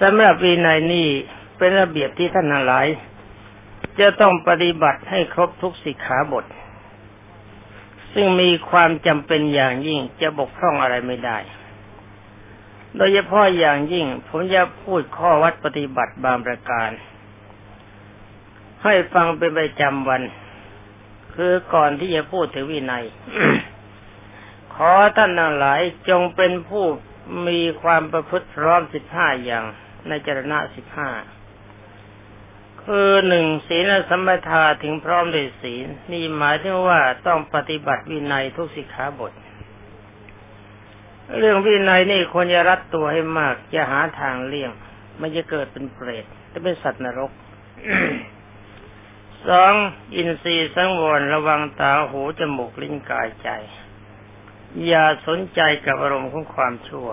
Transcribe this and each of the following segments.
สำหรับวินัยนี่เป็นระเบียบที่ท่านหลาย จะต้องปฏิบัติให้ครบทุกสิกขาบท ซึ่งมีความจำเป็นอย่างยิ่งจะบกพร่องอะไรไม่ได้ โดยเฉพาะอย่างยิ่ง ผมจะพูดข้อวัดปฏิบัติบางประการ ให้ฟังเป็นประจำวัน คือก่อนที่จะพูดถึงวินัย ขอท่านทั้งหลายจงเป็นผู้ มีความประพฤติพร้อมสิบห้าอย่างในจรณะสิบห้าคือหนึ่งศีลสัมปทาถึงพร้อมด้วยศีลนี่หมายถึงว่าต้องปฏิบัติวินัยทุกสิกขาบท เรื่องวินัยนี่ควรจะรัดตัวให้มากจะหาทางเลี่ยงไม่จะเกิดเป็นเปรตจะเป็นสัตว์นรกสองอินทรีย์สังวรระวังตาหูจมูกลิ้นกายใจ อย่าสนใจกับอารมณ์ของความชั่ว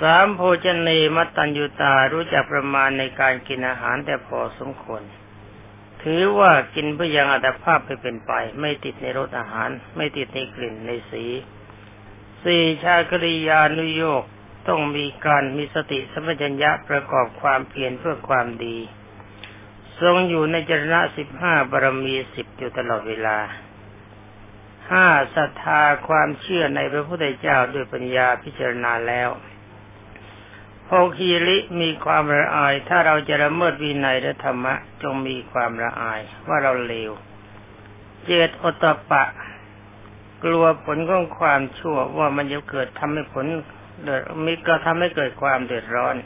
สามโภชเนมัตตัญญูตารู้จักประมาณในการกินอาหารแต่พอสมควร ถือว่ากินเพื่อยังอัตภาพไปเป็นไป ไม่ติดในรสอาหาร ไม่ติดในกลิ่นในสี สี่ชาคริยานุโยกต้องมีการมีสติสัมปชัญญะประกอบความเพียรเพื่อความดี ทรงอยู่ในจรณะสิบห้าบารมีสิบอยู่ตลอดเวลา ห้าศรัทธาความเชื่อในพระพุทธเจ้าด้วยปัญญาพิจารณาแล้วโภคีริมีความละอาย ถ้าเราจะละเมิดวินัยและธรรมะ จงมีความละอายว่าเราเลว เจตอตปะ กลัวผลของความชั่วว่ามันจะเกิดทำให้ผลเดือดมีก็ทำให้เกิดความเดือดร้อน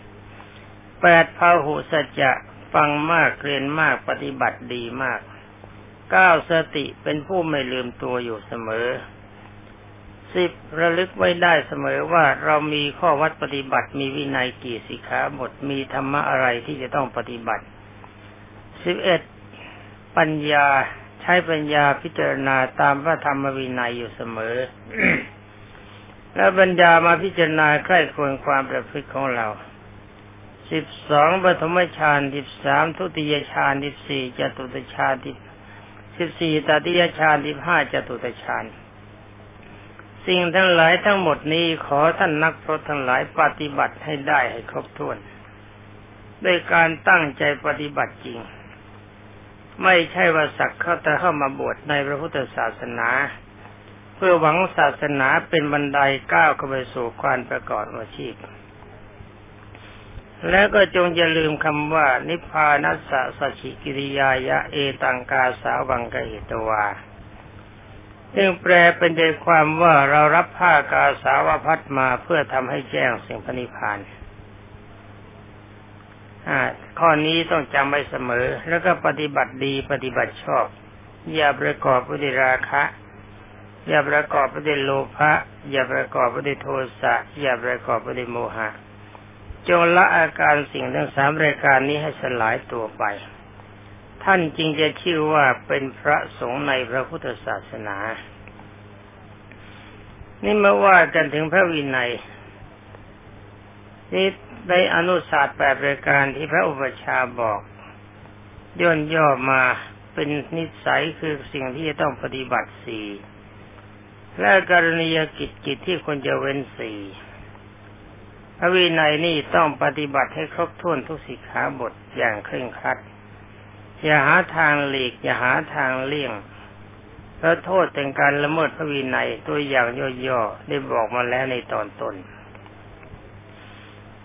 แปดพาหุสัจจะฟังมากเรียนมากปฏิบัติดีมาก เก้าสติเป็นผู้ไม่ลืมตัวอยู่เสมอสิบระลึกไว้ได้เสมอว่าเรามีข้อวัดปฏิบัติมีวินัยกี่สิกขาบทมีธรรมะอะไรที่จะต้องปฏิบัติสิบเอ็ดปัญญาใช้ปัญญาพิจารณาตามพระธรรมวินัยอยู่เสมอ แล้วปัญญามาพิจารณาใกล้ควรความประพฤติของเราสิบสองปฐมฌานสิบสามทุติยฌานสิบสี่จตุตฌานสิบ สี่ตติยฌานสิบห้าจตุตฌานสิ่งทั้งหลายทั้งหมดนี้ขอท่านนักพรตทั้งหลายปฏิบัติให้ได้ให้ครบถ้วน ด้วยการตั้งใจปฏิบัติจริง ไม่ใช่ว่าสักเข้าแต่เข้ามาบวชในพระพุทธศาสนา เพื่อหวังศาสนาเป็นบันไดก้าวเข้าไปสู่ความประกอบอาชีพ แล้วก็จงอย่าลืมคำว่า นิพพานัสสะสัชิกิริยายะเอตังกาสาวังกเหตวาซึ่งแปลเป็นใจความว่าเรารับผ้ากาสาวพัดมาเพื่อทำให้แจ้งสิ่งพนิพานข้อนี้ต้องจำไว้เสมอ แล้วก็ปฏิบัติดีปฏิบัติชอบ อย่าประกอบด้วยราคะ อย่าประกอบด้วยโลภะอย่าประกอบด้วยโทสะอย่าประกอบด้วยโมหะ จงละอาการสิ่งทั้งสามรายการนี้ให้สลายตัวไป ท่านจึงจะชื่อว่าเป็นพระสงฆ์ในพระพุทธศาสนา นี่มาว่ากันถึงพระวินัยนี่ในอนุศาสตร์แปดรายการที่พระอุปชาบอก ย่นย่อมาเป็นนิสัยคือสิ่งที่จะต้องปฏิบัติสี่และกรณียกิจกิจที่ควรจะเว้นสี่ พระวินัยนี่ต้องปฏิบัติให้ครบถ้วนทุกสิกขาบทอย่างเคร่งครัด อย่าหาทางหลีก อย่าหาทางเลี่ยงเพราะโทษเป็นการละเมิดพระวินัยตัวอย่างย่อๆได้บอกมาแล้วในตอนต้น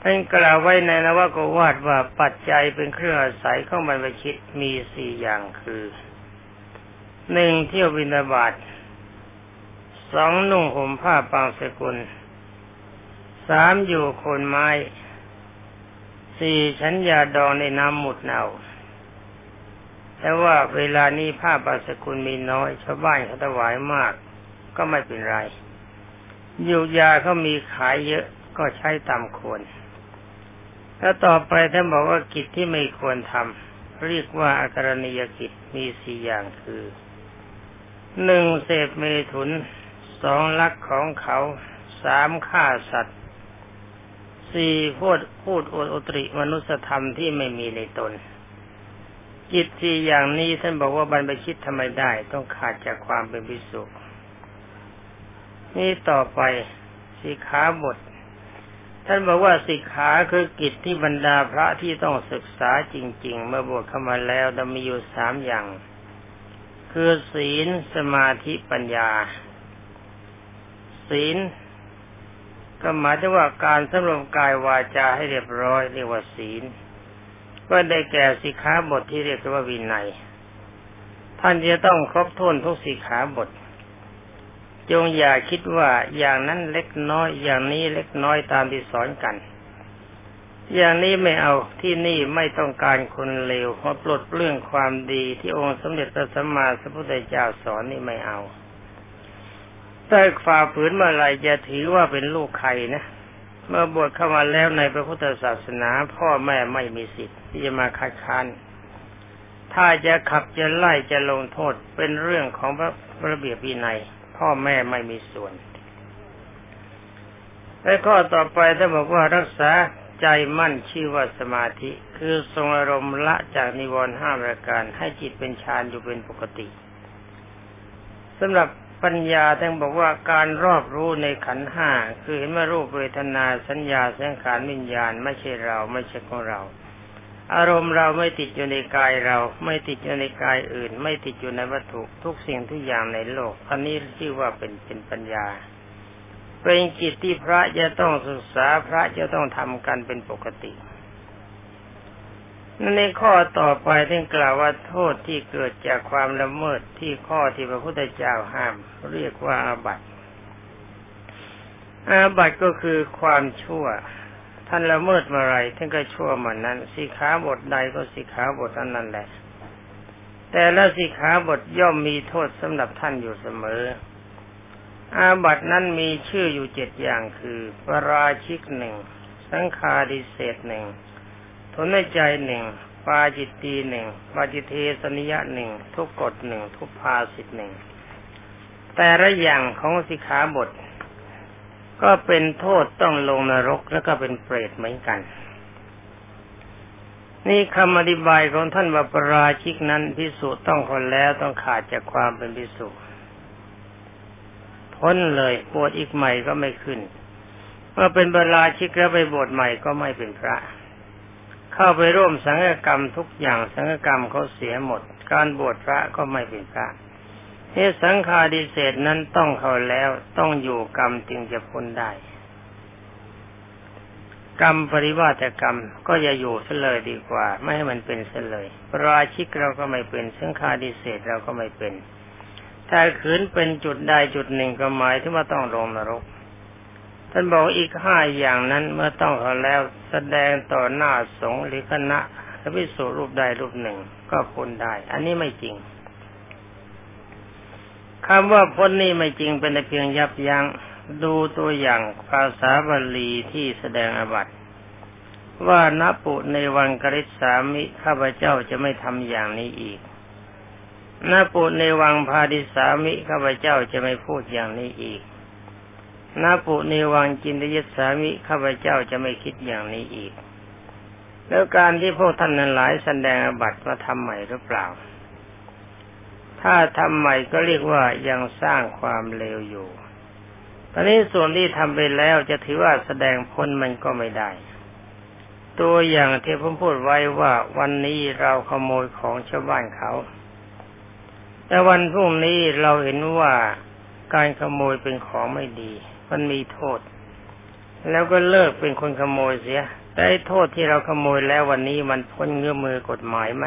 ท่านกล่าวไว้ในนวโกวาดว่าปัจจัยเป็นเครื่องอาศัยของบรรพชิตมีสี่อย่างคือหนึ่งเที่ยวบินาบาตสองนุ่งห่มผ้าปางสกุล สามอยู่โคนไม้ สี่ฉันยาดองในน้ำหมุดเนาแต่ว่าเวลานี้ผ้าบาสกุลมีน้อยชาวบ้านเขาถวายมาก ก็ไม่เป็นไรยูยาเขามีขายเยอะก็ใช้ตามควรแล้วต่อไปท่านบอกว่ากิจที่ไม่ควรทำเรียกว่าอาการณียกิจมีสี่อย่างคือหนึ่งเสพเมถุนสองลักของเขาสามฆ่าสัตว์ สี่พูดพูดอดตริมนุสธรรมที่ไม่มีในตน จิตที่อย่างนี้ท่านบอกว่าบรรพชิตทำไมได้ ต้องขาดจากความเป็นพิสุนี่ต่อไปสีขาบท ท่านบอกว่าสิกขาคือกิจที่บรรดาพระที่ต้องศึกษาจริง ๆ เมื่อบวชเข้ามาแล้วจะมีอยู่สามอย่าง คือศีลสมาธิปัญญา ศีล ก็หมายถึงว่าการสำรวมกายวาจาให้เรียบร้อยเรียกว่าศีล ก็ได้แก่สิกขาบทที่เรียกว่าวินัย ท่านจะต้องครบถ้วนทุกสิกขาบท จงอย่าคิดว่าอย่างนั้นเล็กน้อยอย่างนี้เล็กน้อยตามที่สอนกัน อย่างนี้ไม่เอาที่นี่ไม่ต้องการคนเลวมาปลดเรื่องความดีที่องค์สมเด็จพระสัมมาสัมพุทธเจ้าสอนนี่ไม่เอา ถ้าฝ่าฝืนเมื่อไรจะถือว่าเป็นลูกใครนะ เมื่อบวชเข้ามาแล้วในพระพุทธศาสนา พ่อแม่ไม่มีสิทธิ์ที่จะมาคัดค้านถ้าจะขับจะไล่จะลงโทษเป็นเรื่องของพระระเบียบวินัย พ่อแม่ไม่มีส่วนและข้อต่อไปถ้าบอกว่ารักษาใจมั่นชื่อว่าสมาธิ คือทรงอารมณ์ละจากนิวรณ์ห้าประการให้จิตเป็นฌานอยู่เป็นปกติสำหรับ ปัญญาท่านบอกว่าการรอบรู้ในขันห้าคือเห็นว่ารูปเวทนาสัญญาสังขารวิญญาณไม่ใช่เราไม่ใช่ของเรา อารมณ์เราไม่ติดอยู่ในกายเรา ไม่ติดอยู่ในกายอื่น ไม่ติดอยู่ในวัตถุทุกสิ่งทุกอย่างในโลก อันนี้ชื่อว่าเป็นเป็นปัญญา เป็นกิจที่พระจะต้องศึกษาพระจะต้องทำกันเป็นปกติ ในข้อต่อไปท่านกล่าวว่าโทษที่เกิดจากความละเมิดที่ข้อที่พระพุทธเจ้าห้าม เรียกว่าอาบัติอาบัติก็คือความชั่ว ท่านละเมิดมื่อไรท่านก็ชั่วมันนั้นสิขาบทใดก็สิขาบทนั้นนั่นแหละ แต่ละสิขาบทย่อมมีโทษสำหรับท่านอยู่เสมอ อาบัตินั้นมีชื่ออยู่เจ็ดอย่างคือปราชิกหนึ่งสังคาดิเศษหนึ่ง ทนใจหนึ่งปาจิตตีหนึ่งปาจิเทสนิยะหนึ่งทุกกฎหนึ่งทุกภาสิทหนึ่งแต่ละอย่างของสิขาบท ก็เป็นโทษต้องลงนรกแล้วก็เป็นเปรตเหมือนกัน นี่คำอธิบายของท่านว่าปราชิกนั้นพิสูจน์ต้องคนแล้วต้องขาดจากความเป็นพิสูจน์พ้นเลยบวชอีกใหม่ก็ไม่ขึ้นเมื่อเป็นปราชิกแล้วไปบวชใหม่ก็ไม่เป็นพระ เข้าไปร่วมสังฆกรรมทุกอย่างสังฆกรรมเขาเสียหมด การบวชพระก็ไม่เป็นพระเอสังขาดิเศษนั้นต้องเขาแล้วต้องอยู่กรรมจึงจะพ้นได้ กรรมปริวาตกรรมก็อย่าอยู่เสเลยดีกว่า ไม่ให้มันเป็นเสเลยราชิกเราก็ไม่เป็นสังขาดิเศษเราก็ไม่เป็นถ้าขืนเป็นจุดใดจุดหนึ่งก็หมายถึงว่าต้องลงนรก ท่านบอกอีกห้าอย่างนั้นเมื่อต้องเขาแล้วแสดงต่อหน้าสงฆ์หรือคณะพระพิสุรูปใดรูปหนึ่ง ก็พ้นได้ อันนี้ไม่จริงคำว่าพ้นนี่ไม่จริงเป็นแต่เพียงยับยัง้งดูตัวอย่างภาษาบาลีที่แสดงอบัติว่านัปุในวันกริสามิข้าพเจ้าจะไม่ทำอย่างนี้อีกนัปุในวังพาดิสามิข้าพเจ้าจะไม่พูดอย่างนี้อีก นัปุในวังจินตยสามิข้าพเจ้าจะไม่คิดอย่างนี้อีก แล้วการที่พวกท่านนั้นหลายแสดงอบัตมาทำใหม่หรือเปล่า ถ้าทำใหม่ก็เรียกว่ายังสร้างความเลวอยู่ตอนนี้ส่วนที่ทำไปแล้วจะถือว่าแสดงพ้นมันก็ไม่ได้ ตัวอย่างที่ผมพูดไว้ว่าวันนี้เราขโมยของชาวบ้านเขา แต่วันพรุ่งนี้เราเห็นว่าการขโมยเป็นของไม่ดี มันมีโทษ แล้วก็เลิกเป็นคนขโมยเสียแต่โทษที่เราขโมยแล้ววันนี้มันพ้นเงื้อมือกฎหมายไหม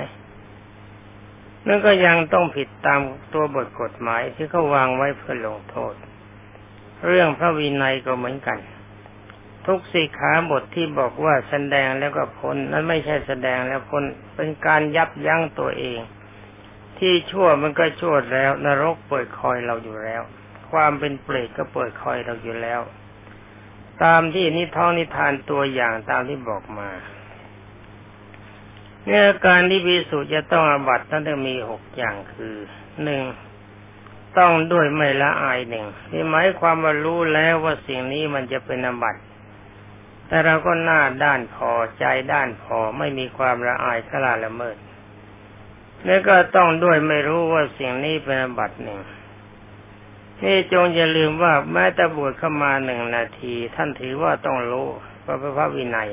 นั่นก็ยังต้องผิดตามตัวบทกฎหมายที่เขาวางไว้เพื่อลงโทษ เรื่องพระวินัยก็เหมือนกัน ทุกสิขาบทที่บอกว่าแสดงแล้วก็พ้น นั้นไม่ใช่แสดงแล้วพ้น เป็นการยับยั้งตัวเอง ที่ชั่วมันก็ชั่วแล้ว นรกเปิดคอยเราอยู่แล้ว ความเป็นเปรตก็เปิดคอยเราอยู่แล้ว ตามที่นิท้องนิทานตัวอย่างตามที่บอกมาเนี่ยการที่พิสูจน์จะต้องอาบัตนั้นจะมีหกอย่างคือหนึ่งต้องด้วยไม่ละอายหนึ่งที่หมายความว่ารู้แล้วว่าสิ่งนี้มันจะเป็นอาบัตแต่เราก็หน้าด้านพอใจด้านพอไม่มีความละอายขลาละเมิดแล้วก็ต้องด้วยไม่รู้ว่าสิ่งนี้เป็นอาบัตหนึ่ง นี่จงอย่าลืมว่าแม้แต่บวชเข้ามาหนึ่งนาที ท่านถือว่าต้องรู้ว่าพระวินัย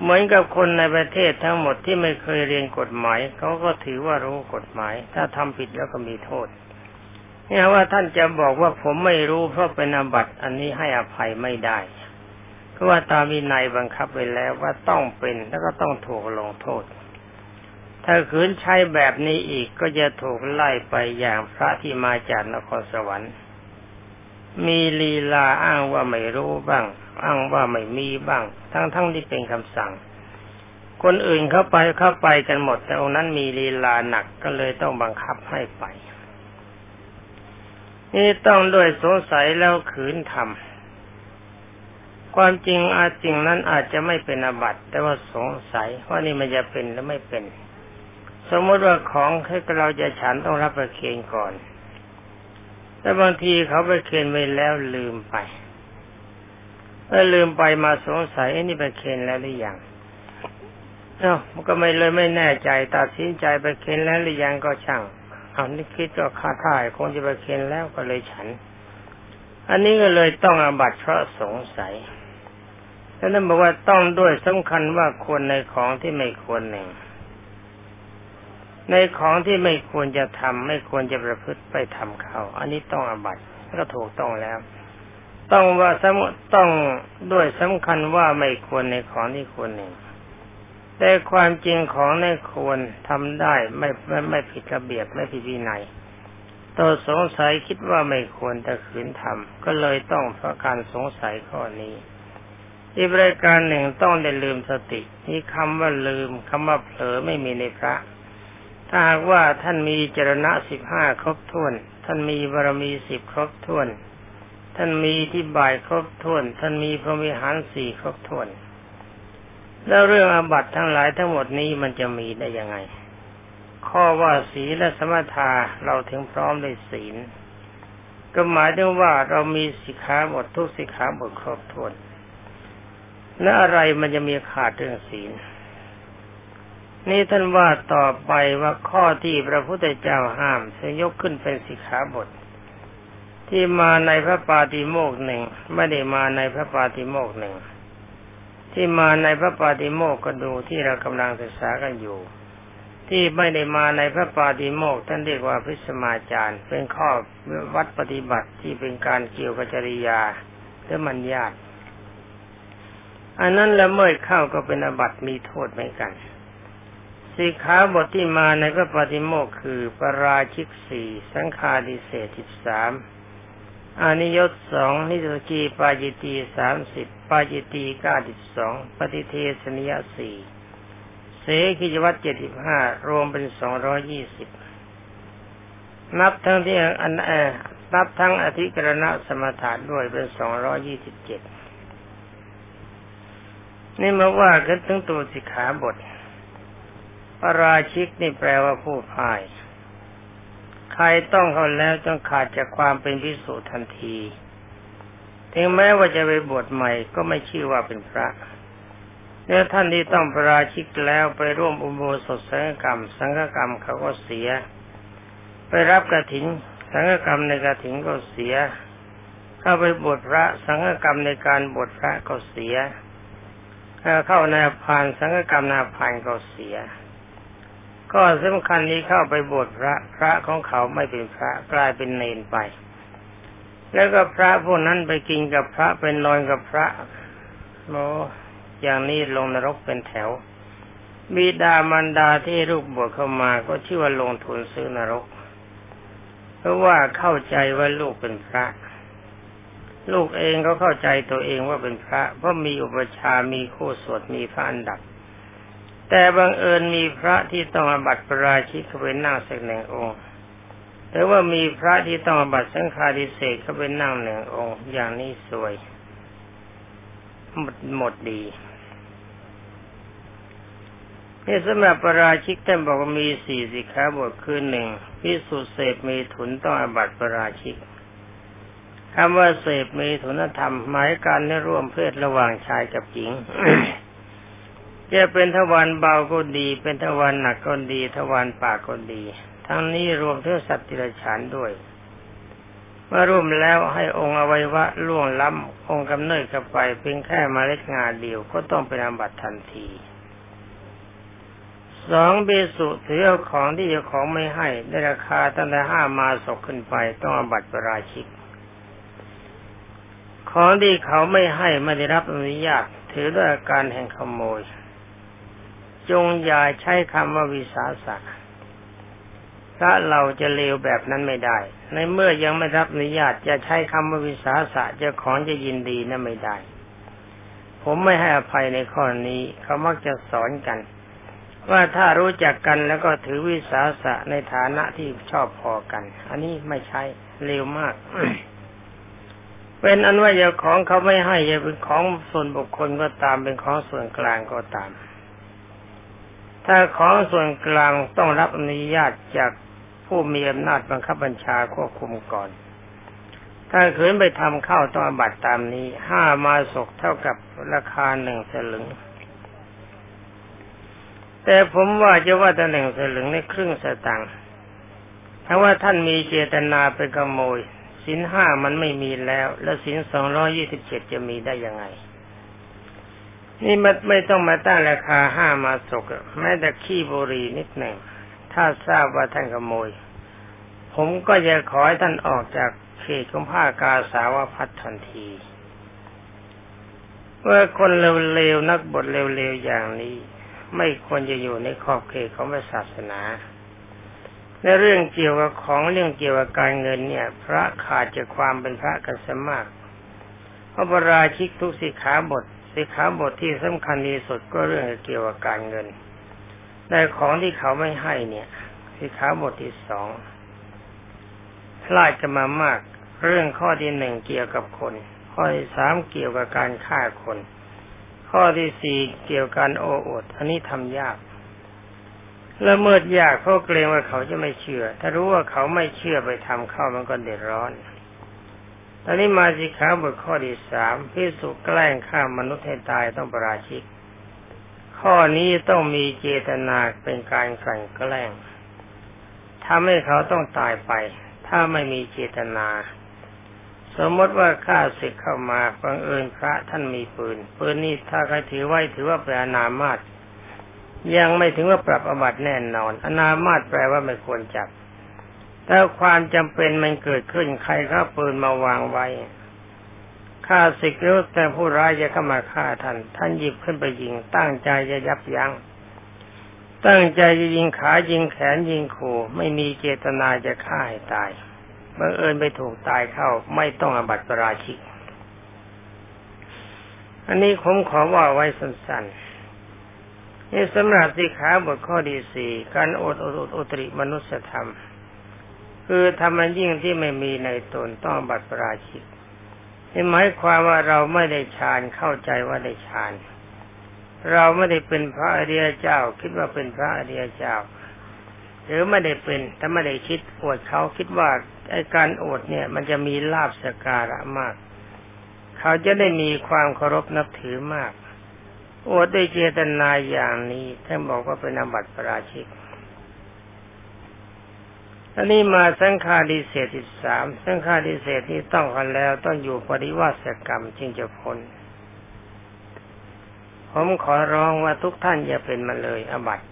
เหมือนกับคนในประเทศทั้งหมดที่ไม่เคยเรียนกฎหมายเขาก็ถือว่ารู้กฎหมาย ถ้าทำผิดแล้วก็มีโทษเนี่ยว่าท่านจะบอกว่าผมไม่รู้เพราะเป็นอาบัติ อันนี้ให้อภัยไม่ได้เพราะว่าตามวินัยบังคับไว้แล้วว่าต้องเป็นแล้วก็ต้องถูกลงโทษ ถ้าขืนใช้แบบนี้อีกก็จะถูกไล่ไปอย่างพระที่มาจากนครสวรรค์ มีลีลาอ้างว่าไม่รู้บ้าง อ้างว่าไม่มีบ้าง ทั้งๆทที่เป็นคำสั่ง คนอื่นเข้าไปเข้าไปกันหมด แต่องค์นั้นมีลีลาหนักก็เลยต้องบังคับให้ไป นี่ต้องด้วยสงสัยแล้วขืนทำความจริงอาจจริงนั้นอาจจะไม่เป็นอบัตแต่ว่าสงสัยว่านี่มันจะเป็นหรือไม่เป็น สมมติว่าของให้เราจะฉันต้องรับประเคนก่อน แต่บางทีเขาไปเคนไปแล้วลืมไปเมื่อลืมไปมาสงสัยนี่ไปเคนแล้วหรือยังเนาะมันก็ไม่เลยไม่แน่ใจตัดสินใจไปเคนแล้วหรือยังก็ช่างเอันนี้คิดว่าคาท่ายคงจะไปเคนแล้วก็เลยฉัน อันนี้ก็เลยต้องอาบัตเพราะสงสัยท่านนั้นบอกว่าต้องด้วยสำคัญว่าควรในของที่ไม่ควรหนึ่ง ในของที่ไม่ควรจะทำไม่ควรจะประพฤติไปทำเขาอันนี้ต้องอบัตก็ถูกต้องแล้ว ต้องว่าสมต้องด้วยสำคัญว่าไม่ควรในของที่ควรหนึ่งแต่ความจริงของในควรทำได้ไม่ไม่ไม่ผิดระเบียบไม่ผิดวินัยตัวสงสัยคิดว่าไม่ควรแต่ขืนทำก็เลยต้องเพราะการสงสัยข้อนี้อีกรายการหนึ่งต้องได้ลืมสตินี่คำว่าลืมคำว่าเผลอไม่มีในพระ ถ้าหากว่าท่านมีจรณะสิบห้าครบถ้วน ท่านมีบารมีสิบครบถ้วน ท่านมีที่บ่ายครบถ้วน ท่านมีพรหมิหารสี่ครบถ้วน แล้วเรื่องอาบัตทั้งหลายทั้งหมดนี้มันจะมีได้ยังไง ข้อว่าศีลและสมถะเราถึงพร้อมด้วยศีล ก็หมายถึงว่าเรามีสิกขาบททุกสิกขาบทครบถ้วนและอะไรมันจะมีขาดเรื่องศีล นี่ท่านว่าต่อไปว่าข้อที่พระพุทธเจ้าห้ามจะยกขึ้นเป็นสิกขาบท ที่มาในพระปาติโมกหนึ่งไม่ได้มาในพระปาติโมกหนึ่งที่มาในพระปาติโมกก็ดูที่เรากำลังศึกษากันอยู่ ที่ไม่ได้มาในพระปาติโมกท่านเรียกว่าพิสมาจารย์ เป็นข้อวัดปฏิบัติที่เป็นการเกี่ยวกับจริยาหรือมัญญาตอันนั้นละเมิดเข้าก็เป็นอบัตมีโทษเหมือนกัน สีขาบทที่มาในพระปาติโมกคือปราชิกสี่สังฆาดิเศษสิบสามอานิยตสองนิสกีปาจิตีสามสิบปาจิตีเก้าสิบสองปฏิเทศนิยสี่เสกิจวัตเจ็ดสิบห้ารวมเป็นสองร้อยี่สิบนับทั้งที่อันเอนับทั้งอธิกรณะสมถะด้วยเป็นสองร้อยี่สิบเจ็ดนี่มาว่ากันถึงตัวสิกขาบท ปราชิกนี่แปลว่าผู้พ่าย ใครต้องเขาแล้วจงขาดจากความเป็นพิสุทันที ถึงแม้ว่าจะไปบวชใหม่ก็ไม่ชื่อว่าเป็นพระเนื้อท่านที่ต้องประราชิกแล้วไปร่วมอุโบสถสังฆกรรม สังฆกรรมเขาก็เสีย ไปรับกระถิน สังฆกรรมในกระถินก็เสีย เข้าไปบวชพระ สังฆกรรมในการบวชพระก็เสียเข้าในพานสังฆกรรมนาพานก็เสีย ก็สำคัญนี้เข้าไปบวชพระพระของเขาไม่เป็นพระกลายเป็นเนนไป แล้วก็พระพวกนั้นไปกินกับพระเป็นนอนกับพระโมอย่างนี้ลงนรกเป็นแถวบิดามารดาที่ลูกบวชเข้ามาก็ชื่อว่าลงทุนซื้อนรก เพราะว่าเข้าใจว่าลูกเป็นพระ ลูกเองก็เข้าใจตัวเองว่าเป็นพระ เพราะมีอุปชามีคู่สวดมีพระอันดับ แต่บังเอิญมีพระที่ต้องอบัติปราชิกเขาเป็นนั่งสักหนึ่งองค์หรือว่ามีพระที่ต้องอบัติสังฆาดิเศษเขาเป็นนั่งหนึ่งองค์ อย่างนี้สวยหมดหมดดีนี่สำหรับปราชิกท่านบอกว่ามีสี่สิขาบทคือหนึ่งพิสุเสพมีถุนต้องอบัติปราชิกคำว่าเสพมีถุนธรรมหมายการในร่วมเพศระหว่างชายกับหญิง จะเป็นทวารเบาก็ดี เป็นทวารหนักก็ดี ทวารปากก็ดี ทั้งนี้รวมทั้งสัตว์ติรฉานด้วยเมื่อร่วมแล้วให้องค์อวัยวะล่วงล้ำองค์กำเนิดเข้าไปเพียงแค่มาเล็ดงาเดียวก็ต้องเป็นอาบัติทันทีสองเบสุถือเอาของที่เจ้าของไม่ให้ได้ราคาตั้งแต่ห้ามาศกขึ้นไปต้องอาบัติปราชิก ของที่เขาไม่ให้ไม่ได้รับอนุญาตถือด้วยอาการแห่งขโมย จงอย่าใช้คำว่าวิสาสะถ้าเราจะเลวแบบนั้นไม่ได้ ในเมื่อยังไม่รับอนุญาตจะใช้คำว่าวิสาสะจะของจะยินดีนั่นไม่ได้ ผมไม่ให้อภัยในข้อนี้เขามักจะสอนกัน ว่าถ้ารู้จักกันแล้วก็ถือวิสาสะในฐานะที่ชอบพอกัน อันนี้ไม่ใช่เร็วมากเป็นอันว่าอย่าของเขาไม่ให้จะเป็นของส่วนบุคคลก็ตามเป็นของส่วนกลางก็ตาม ถ้าของส่วนกลางต้องรับอนุญาตจากผู้มีอำนาจบังคับบัญชาควบคุมก่อน ถ้าขืนไปทำเข้าต้องบัตรตามนี้ห้ามาศกเท่ากับราคาหนึ่งสลึง แต่ผมว่าจะว่าแต่หนึ่งสลึงในครึ่งสตังค์ถ้าว่าท่านมีเจตนาไปขโมยสินห้ามันไม่มีแล้ว แล้วสินสองร้อยี่สิบเจ็ดจะมีได้ยังไง นี่มันไม่ต้องมาตั้งราคาห้ามาศกแม้แต่ขี้บุรีนิดหนึ่ง ถ้าทราบว่าท่านขโมย ผมก็จะขอให้ท่านออกจากเขตของผ้ากาสาวพัดทันทีเมื่อคนเร็วๆนักบทเร็วๆอย่างนี้ ไม่ควรจะอยู่ในขอบเขตของศาสนา ในเรื่องเกี่ยวกับของเรื่องเกี่ยวกับการเงินเนี่ย พระขาดจากความเป็นพระกันสมากพระบราชิกทุกสิขาบท สิขาบทที่สำคัญที่สุดก็เรื่องเกี่ยวกับการเงินแต่ของที่เขาไม่ให้เนี่ย สิขาบทที่สองพลาดกันมามาก เรื่องข้อที่หนึ่งเกี่ยวกับคน ข้อที่สามเกี่ยวกับการฆ่าคน ข้อที่สี่เกี่ยวกับการโอ้อดอันนี้ทำยากแล้วเมื่อยากเพราะเกรงว่าเขาจะไม่เชื่อ ถ้ารู้ว่าเขาไม่เชื่อไปทำเข้ามันก็เดือดร้อน ตอนนี้มาสิขาบทข้อที่สามพิสุแกล้งฆ่ามนุษย์ให้ตายต้องประราชิก ข้อนี้ต้องมีเจตนาเป็นการกลั่นแกล้งทำให้เขาต้องตายไป ถ้าไม่มีเจตนา สมมติว่าข้าศึกเข้ามาบังเอิญพระท่านมีปืนปืนนี้ถ้าใครถือไว้ถือว่าเป็นอนามาตยังไม่ถึงว่าปรับอบัติแน่นอน อนามาตแปลว่าไม่ควรจับ ถ้าความจำเป็นมันเกิดขึ้นใครเข้าปืนมาวางไว้ฆ่าศึกรู้แต่ผู้ร้ายจะเข้ามาฆ่าท่าน ท่านหยิบขึ้นไปยิง ตั้งใจจะยับยัง้งตั้งใจจะยิงขายิงแขนยิงขู่ไม่มีเจตนาจะฆ่าให้ตายบังเอิญไปถูกตายเข้า ไม่ต้องอบัติปราชิก อันนี้ผมขอว่าไว้สั้นๆนี่สำหรับสิขาบทข้อที่สี่การอดอดอดอตริมนุษยธรรม คือทำมันยิ่งที่ไม่มีในตนต้องบัติปราชิกนี่หมายความว่าเราไม่ได้ฌานเข้าใจว่าได้ฌาน เราไม่ได้เป็นพระอริยเจ้า คิดว่าเป็นพระอริยเจ้า หรือไม่ได้เป็นแต่ไม่ได้คิดอวดเขาคิดว่าไอ้การอวดเนี่ย มันจะมีลาบสการะมาก เขาจะได้มีความเคารพนับถือมากอวดด้วยเจตนาอย่างนี้ท่านบอกว่าเป็นอบัติปราชิก อันนี้มาสังฆาดิเศษที่สามสังฆาดิเศษที่ต้องกันแล้ว ต้องอยู่ปริวาสกรรมจึงจะพ้นผมขอร้องว่าทุกท่านอย่าเป็นมาเลยอบัติ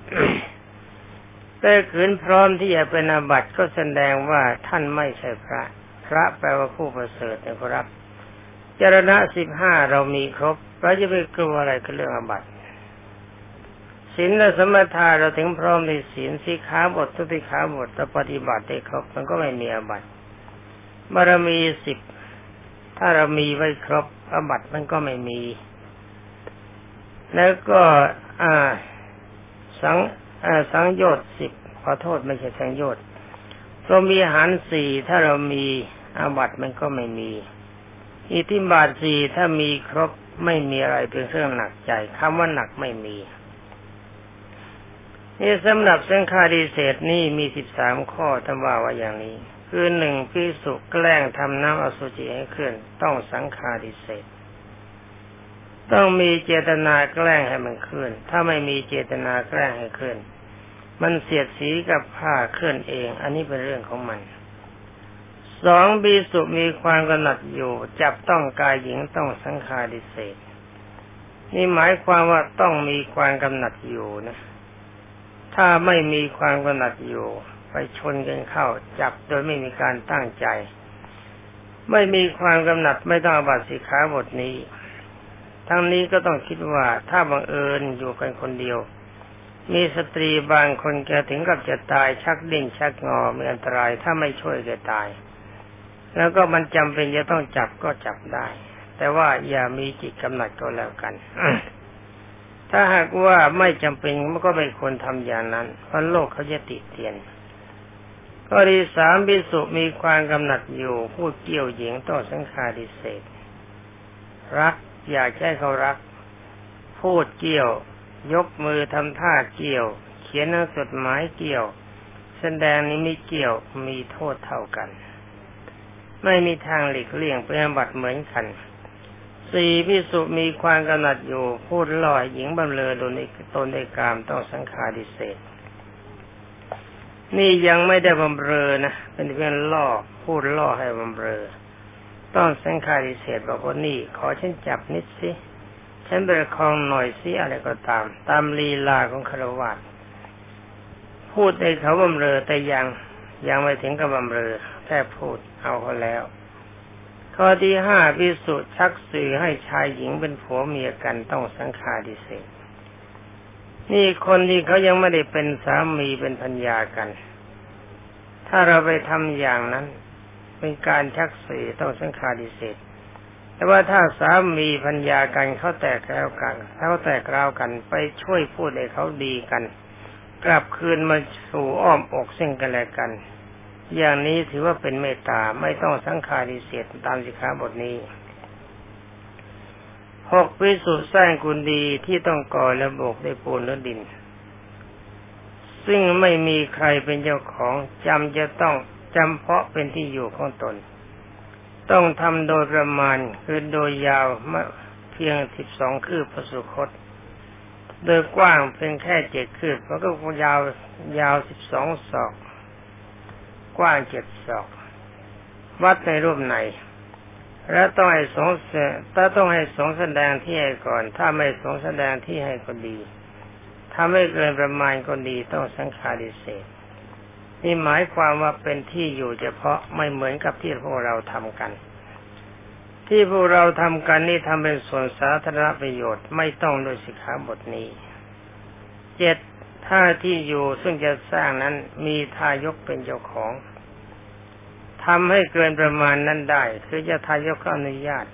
แต่ขืนพร้อมที่จะเป็นอบัติก็แสดงว่าท่านไม่ใช่พระ พระแปลว่าผู้ประเสริฐนะครับจรณะสิบห้าเรามีครบเราจะไปกลัวอะไรกับเรื่องอบัติ ศีลและสมถะเราถึงพร้อมในศีลสิขาบททุติขาบทถ้าปฏิบัติได้ครบมันก็ไม่มีอบัติบารมีสิบถ้าเรามีไว้ครบอบัติมันก็ไม่มี แล้วก็อ่าสังอ่าสังโยชน์สิบขอโทษไม่ใช่สังโยชน์ก็มีอาหารสี่ถ้าเรามีอาบัติมันก็ไม่มี อิทธิบาทสี่ถ้ามีครบไม่มีอะไรเป็นเครื่องหนักใจคำว่าหนักไม่มี นี่สำหรับสังฆาดิเศษนี่มีสิบสามข้อทำว่าว่าอย่างนี้ คือหนึ่งพิสุแกล้งทำน้ำอสุจิให้ขึ้น ต้องสังฆาดิเศษ ต้องมีเจตนาแกล้งให้มันขึ้น ถ้าไม่มีเจตนาแกล้งให้ขึ้น มันเสียดสีกับผ้าเคลื่อนเอง อันนี้เป็นเรื่องของมันสองบีสุมีความกำหนัดอยู่ จับต้องกายหญิงต้องสังขารดิเศษ นี่หมายความว่าต้องมีความกำหนัดอยู่นะ ถ้าไม่มีความกำหนัดอยู่ ไปชนกันเข้าจับโดยไม่มีการตั้งใจ ไม่มีความกำหนัดไม่ต้องบัตสิขาบทนี้ ทั้งนี้ก็ต้องคิดว่าถ้าบังเอิญอยู่กันคนเดียว มีสตรีบางคนแกถึงกับจะตายชักดิ้นชักงอมีอันตรายถ้าไม่ช่วยแกตาย แล้วก็มันจำเป็นจะต้องจับก็จับได้ แต่ว่าอย่ามีจิตกำหนัดก็แล้วกัน ถ้าหากว่าไม่จำเป็นมันก็ไม่ควรทำอย่างนั้นเพราะโลกเขาจะติเตียนข้อที่สามบิสุมีความกำหนัดอยู่พูดเกี่ยวหญิงต่อสังขาดิเศษรักอยากให้เขารัก พูดเกี่ยว ยกมือทำท่าเกี่ยว เขียนหนังจดหมายเกี่ยว แสดงนี้มีเกี่ยวมีโทษเท่ากัน ไม่มีทางหลีกเลี่ยงเป็นบัตรเหมือนกัน สี่พิสุมีความกำหนัดอยู่ พูดล่อหญิงบำเรอโดนตนในกามต้องสังขารดิเศษ นี่ยังไม่ได้บำเรอนะเป็นเพียงล่อพูดล่อให้บำเรอ ต้องสังขารดิเศษบอกว่านี่ ขอฉันจับนิดสิฉันประคองหน่อยสิอะไรก็ตาม ตามลีลาของคารวะพูดในเขาบำเรอแต่ยังยังไม่ถึงกับบำเรอแค่พูดเอาเขาแล้ว ข้อที่ห้าพิสุชักสื่อให้ชายหญิงเป็นผัวเมียกันต้องสังฆาดิเศษนี่คนที่เขายังไม่ได้เป็นสามีเป็นพัญญากัน ถ้าเราไปทำอย่างนั้น เป็นการชักสื่อต้องสังฆาดิเศษแต่ว่าถ้าสามีพัญญากันเขาแตกแล้วกันเขาแตกราวกันไปช่วยพูดให้เขาดีกัน กลับคืนมาสู่อ้อมอกซึ่งกันและกัน อย่างนี้ถือว่าเป็นเมตตาไม่ต้องสังขาริเสียตามสิกขาบทนี้หกวิสุทธ์สร้างกุลดีที่ต้องก่อและโบกด้วยปูนและดิน ซึ่งไม่มีใครเป็นเจ้าของจำจะต้องจำเพาะเป็นที่อยู่ของตน ต้องทำโดยประมาณคือโดยยาวเพียงสิบสองคืบพระสุคต โดยกว้างเพียงแค่เจ็ดคืบแล้วก็ยาวยาวสิบสองศอก กว้างเจ็ดศอก วัดในรูปไหน แล้วต้องให้สงถ้าต้องให้สงแสดงที่ให้ก่อน ถ้าไม่สงแสดงที่ให้ก็ดี ถ้าไม่เกินประมาณก็ดีต้องสังขาดิเศษนี่หมายความว่าเป็นที่อยู่เฉพาะไม่เหมือนกับที่พวกเราทำกัน ที่พวกเราทำกันนี่ทำเป็นส่วนสาธารณประโยชน์ไม่ต้องโดยสิกขาบทนี้เจ็ด ถ้าที่อยู่ซึ่งจะสร้างนั้นมีทายกเป็นเจ้าของทำให้เกินประมาณนั้นได้ คือจะทายกอนุญาต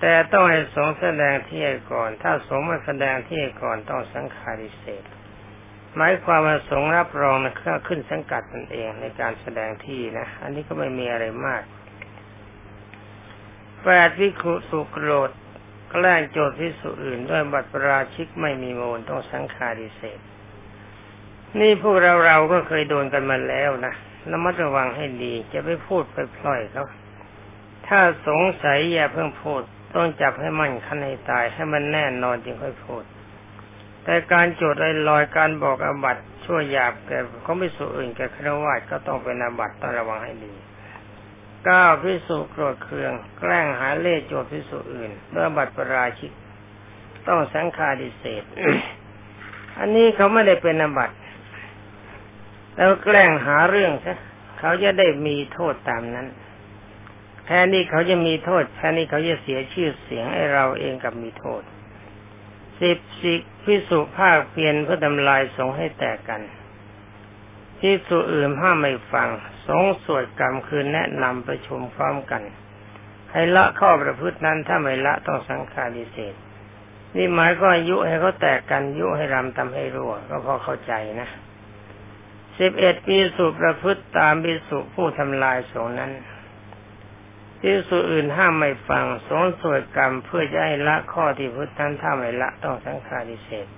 แต่ต้องให้สงแสดงที่ให้ก่อน ถ้าสงมาแสดงที่ให้ก่อนต้องสังขาริเศษหมายความว่าสงรับรองนะขึ้นสังกัดตนเองในการแสดงที่นะ อันนี้ก็ไม่มีอะไรมากแปดวิคุสุโกรธ แกล้งโจทย์พิสุอื่นด้วยบัตรประราชิกไม่มีโมลต้องสังขาริเศษนี่พวกเราเราก็เคยโดนกันมาแล้วนะระมัดระวังให้ดี จะไปพูดไปพล่อยเขาถ้าสงสัยอย่าเพิ่งพูด ต้องจับให้มั่นคันให้ตายให้มันแน่นอนจึงค่อยพูด แต่การโจทย์ลอยการบอกอบัตชั่วหยาบแก่เขาไม่สูอื่นแก่ครวญก็ต้องเป็นอบัตต้องระวังให้ดี เก้าพิสุโกรธเคือง แกล้งหาเล่โจทย์พิสุอื่นด้วยบัตรประราชิก ต้องสังฆาดิเศษอันนี้เขาไม่ได้เป็นอบัติแล้วแกล้งหาเรื่องซะเขาจะได้มีโทษตามนั้น แค่นี้เขาจะมีโทษแค่นี้เขาจะเสียชื่อเสียงไอ้เราเองกับมีโทษสิบสิพิสุภาคเพียนเพื่อทำลายสงให้แตกกัน พิสุอื่นห้ามไม่ฟัง สงสวดกรรมคือแนะนำประชุมพร้อมกัน ให้ละข้อประพฤตินั้นถ้าไม่ละต้องสังฆาริเศษนี่หมายก็ยุให้เขาแตกกันยุให้รำทำให้รั่วก็พอเข้าใจนะสิบเอ็ดปีสุประพฤติตามปีสุผู้ทำลายสงนั้นปีสุอื่นห้ามไม่ฟังสงสวดกรรมเพื่อจะให้ละข้อที่พุทธันถ้าไม่ละต้องสังฆาริเศษ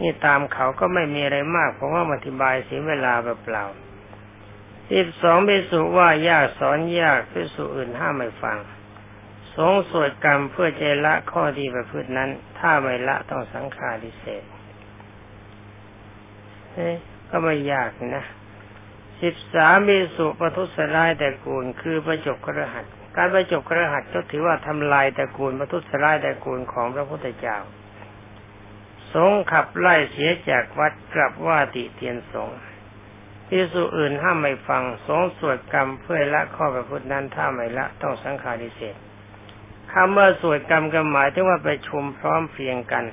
นี่ตามเขาก็ไม่มีอะไรมาก เพราะว่าอธิบายเสียเวลาเปล่าสิบสองปีสุว่ายากสอนยากปีสุอื่นห้ามไม่ฟัง สงสวดกรรมเพื่อจละข้อที่ประพฤตินั้น ถ้าไม่ละต้องสังฆาริเศษเก็ไม่ยากนะสิบสามมีสุปทุสร้ายแต่กูลคือประจบกระหัตการประจบกระหัตก็ถือว่าทำลายแต่กูลประทุสร้ายแต่กูลของพระพุทธเจ้า สงขับไล่เสียจากวัดกลับว่าติเตียนสงพิสุอื่นห้ามไม่ฟัง สงสวดกรรมเพื่อละข้อประพฤตินั้นถ้าไม่ละต้องสังขาริเศษคำว่าสวดกรรมก็หมายถึงว่าไปชุมพร้อมเพียงกัน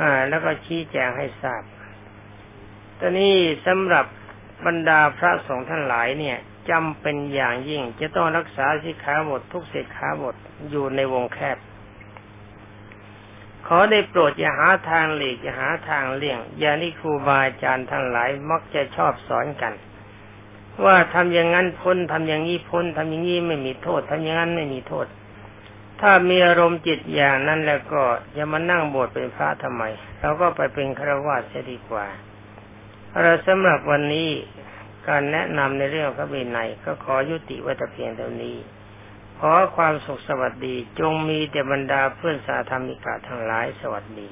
อ่า แล้วก็ชี้แจงให้ทราบตอนนี้สำหรับบรรดาพระสงฆ์ท่านหลายเนี่ยจำเป็นอย่างยิ่งจะต้องรักษาสิกขาบททุกสิกขาบทอยู่ในวงแคบ ขอได้โปรดอย่าหาทางหลีกอย่าหาทางเลี่ยง อย่างนี่ครูบาอาจารย์ทั้งหลายมักจะชอบสอนกัน ว่าทำอย่างนั้นพ้นทำอย่างนี้พ้นทำอย่างนี้ไม่มีโทษทำอย่างนั้นไม่มีโทษ ถ้ามีอารมณ์จิตอย่างนั้นแล้วก็อย่ามานั่งบวชเป็นพระทำไมเราก็ไปเป็นฆราวาสเสียดีกว่าเราสำหรับวันนี้การแนะนำในเรื่องพระบินัยก็ขอยุติไว้แต่เพียงเท่านี้ ขอความสุขสวัสดีจงมีแต่บรรดาเพื่อนสาธรรมิกาทั้งหลายสวัสดี